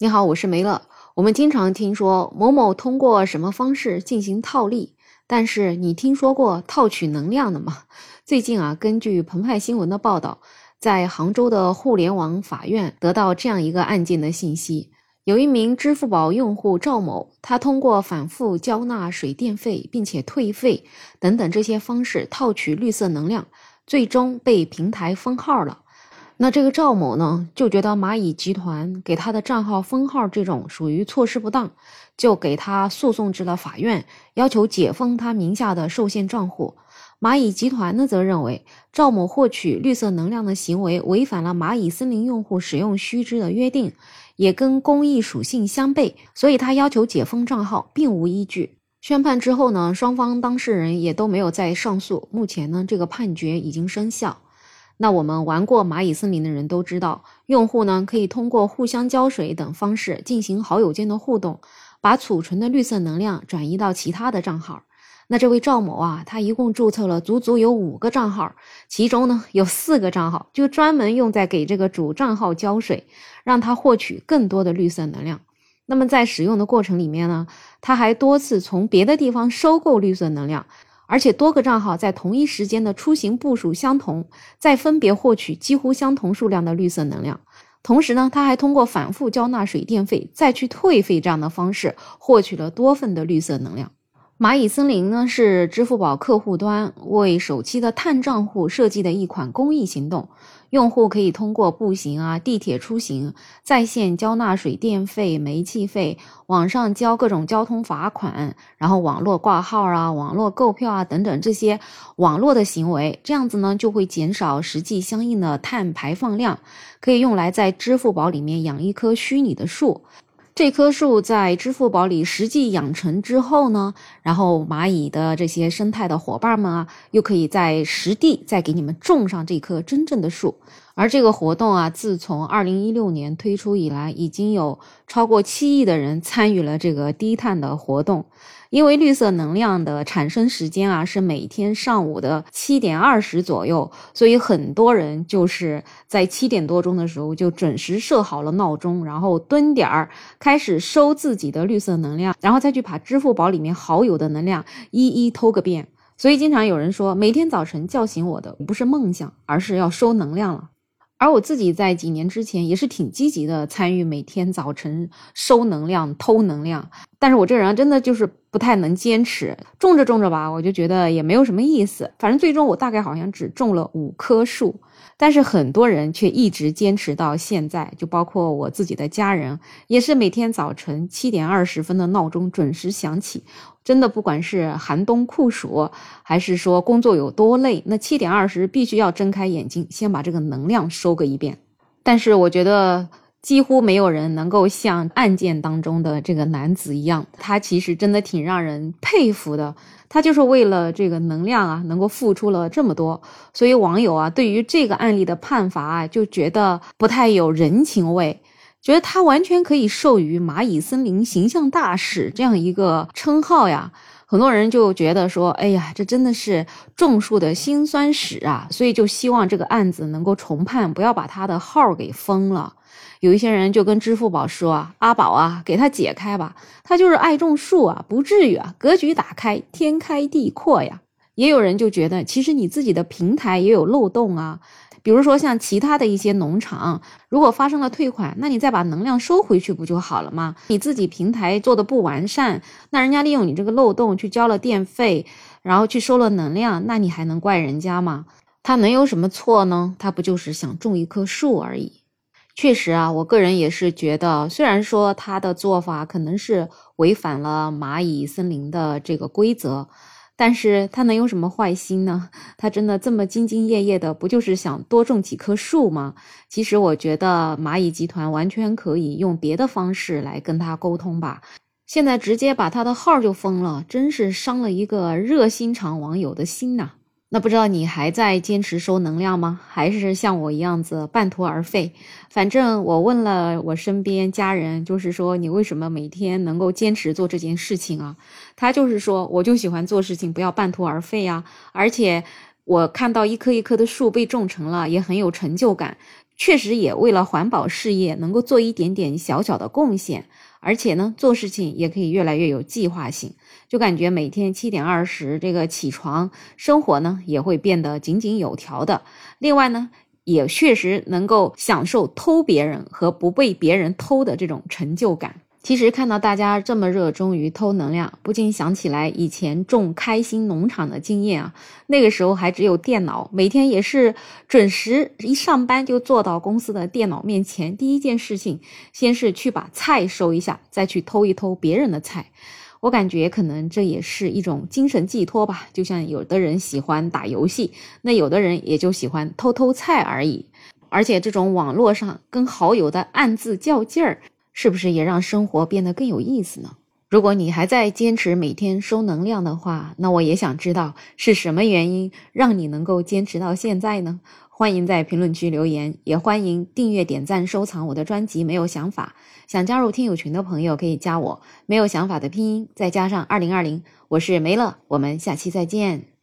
你好，我是梅乐。我们经常听说某某通过什么方式进行套利，但是你听说过套取能量的吗？最近啊，根据澎湃新闻的报道，在杭州的互联网法院得到这样一个案件的信息：有一名支付宝用户赵某，他通过反复交纳水电费，并且退费等等这些方式套取绿色能量，最终被平台封号了。那这个赵某呢，就觉得蚂蚁集团给他的账号封号这种属于措施不当，就给他诉讼至了法院，要求解封他名下的受限账户。蚂蚁集团呢，则认为赵某获取绿色能量的行为违反了蚂蚁森林用户使用须知的约定，也跟公益属性相悖，所以他要求解封账号并无依据。宣判之后呢，双方当事人也都没有再上诉，目前呢，这个判决已经生效。那我们玩过蚂蚁森林的人都知道，用户呢可以通过互相浇水等方式进行好友间的互动，把储存的绿色能量转移到其他的账号。那这位赵某啊，他一共注册了足足有五个账号，其中呢有四个账号就专门用在给这个主账号浇水，让他获取更多的绿色能量。那么在使用的过程里面呢，他还多次从别的地方收购绿色能量。而且多个账号在同一时间的出行步数相同，再分别获取几乎相同数量的绿色能量。同时呢，他还通过反复交纳水电费再去退费这样的方式，获取了多份的绿色能量。蚂蚁森林呢，是支付宝客户端为首期的碳账户设计的一款公益行动。用户可以通过步行啊、地铁出行、在线交纳水电费、煤气费、网上交各种交通罚款，然后网络挂号啊、网络购票啊等等这些网络的行为，这样子呢就会减少实际相应的碳排放量，可以用来在支付宝里面养一棵虚拟的树。这棵树在支付宝里实际养成之后呢，然后蚂蚁的这些生态的伙伴们啊，又可以在实地再给你们种上这棵真正的树。而这个活动啊，自从二零一六年推出以来，已经有超过七亿的人参与了这个低碳的活动。因为绿色能量的产生时间啊是每天上午的七点二十左右，所以很多人就是在七点多钟的时候就准时设好了闹钟，然后蹲点儿开始收自己的绿色能量，然后再去把支付宝里面好友的能量一一偷个遍。所以经常有人说，每天早晨叫醒我的不是梦想，而是要收能量了。而我自己在几年之前也是挺积极的参与每天早晨收能量、偷能量，但是我这人真的就是不太能坚持，种着种着吧，我就觉得也没有什么意思，反正最终我大概好像只种了五棵树。但是很多人却一直坚持到现在，就包括我自己的家人，也是每天早晨七点二十分的闹钟准时响起。真的，不管是寒冬酷暑，还是说工作有多累，那七点二十必须要睁开眼睛，先把这个能量收个一遍。但是我觉得。几乎没有人能够像案件当中的这个男子一样，他其实真的挺让人佩服的。他就是为了这个能量啊，能够付出了这么多。所以网友啊，对于这个案例的判罚啊，就觉得不太有人情味，觉得他完全可以授予“蚂蚁森林形象大使”这样一个称号呀。很多人就觉得说，哎呀，这真的是种树的辛酸史啊，所以就希望这个案子能够重判，不要把他的号给封了。有一些人就跟支付宝说，阿宝啊，给他解开吧，他就是爱种树啊，不至于啊，格局打开，天开地阔呀。也有人就觉得，其实你自己的平台也有漏洞啊，比如说像其他的一些农场，如果发生了退款，那你再把能量收回去不就好了吗？你自己平台做的不完善，那人家利用你这个漏洞去交了电费，然后去收了能量，那你还能怪人家吗？他能有什么错呢？他不就是想种一棵树而已。确实啊，我个人也是觉得，虽然说他的做法可能是违反了蚂蚁森林的这个规则，但是他能有什么坏心呢？他真的这么兢兢业业的，不就是想多种几棵树吗？其实我觉得蚂蚁集团完全可以用别的方式来跟他沟通吧。现在直接把他的号就封了，真是伤了一个热心肠网友的心呐。那不知道你还在坚持收能量吗？还是像我一样子半途而废？反正我问了我身边家人，就是说你为什么每天能够坚持做这件事情啊？他就是说，我就喜欢做事情，不要半途而废啊。而且我看到一棵一棵的树被种成了，也很有成就感。确实也为了环保事业能够做一点点小小的贡献，而且呢，做事情也可以越来越有计划性，就感觉每天七点二十这个起床，生活呢也会变得井井有条的。另外呢，也确实能够享受偷别人和不被别人偷的这种成就感。其实看到大家这么热衷于偷能量，不禁想起来以前种开心农场的经验啊。那个时候还只有电脑，每天也是准时一上班就坐到公司的电脑面前，第一件事情先是去把菜收一下，再去偷一偷别人的菜。我感觉可能这也是一种精神寄托吧。就像有的人喜欢打游戏，那有的人也就喜欢偷偷菜而已。而且这种网络上跟好友的暗自较劲儿。是不是也让生活变得更有意思呢？如果你还在坚持每天收能量的话，那我也想知道是什么原因让你能够坚持到现在呢？欢迎在评论区留言，也欢迎订阅、点赞、收藏我的专辑。没有想法，想加入听友群的朋友可以加我。没有想法的拼音再加上二零二零，我是梅乐，我们下期再见。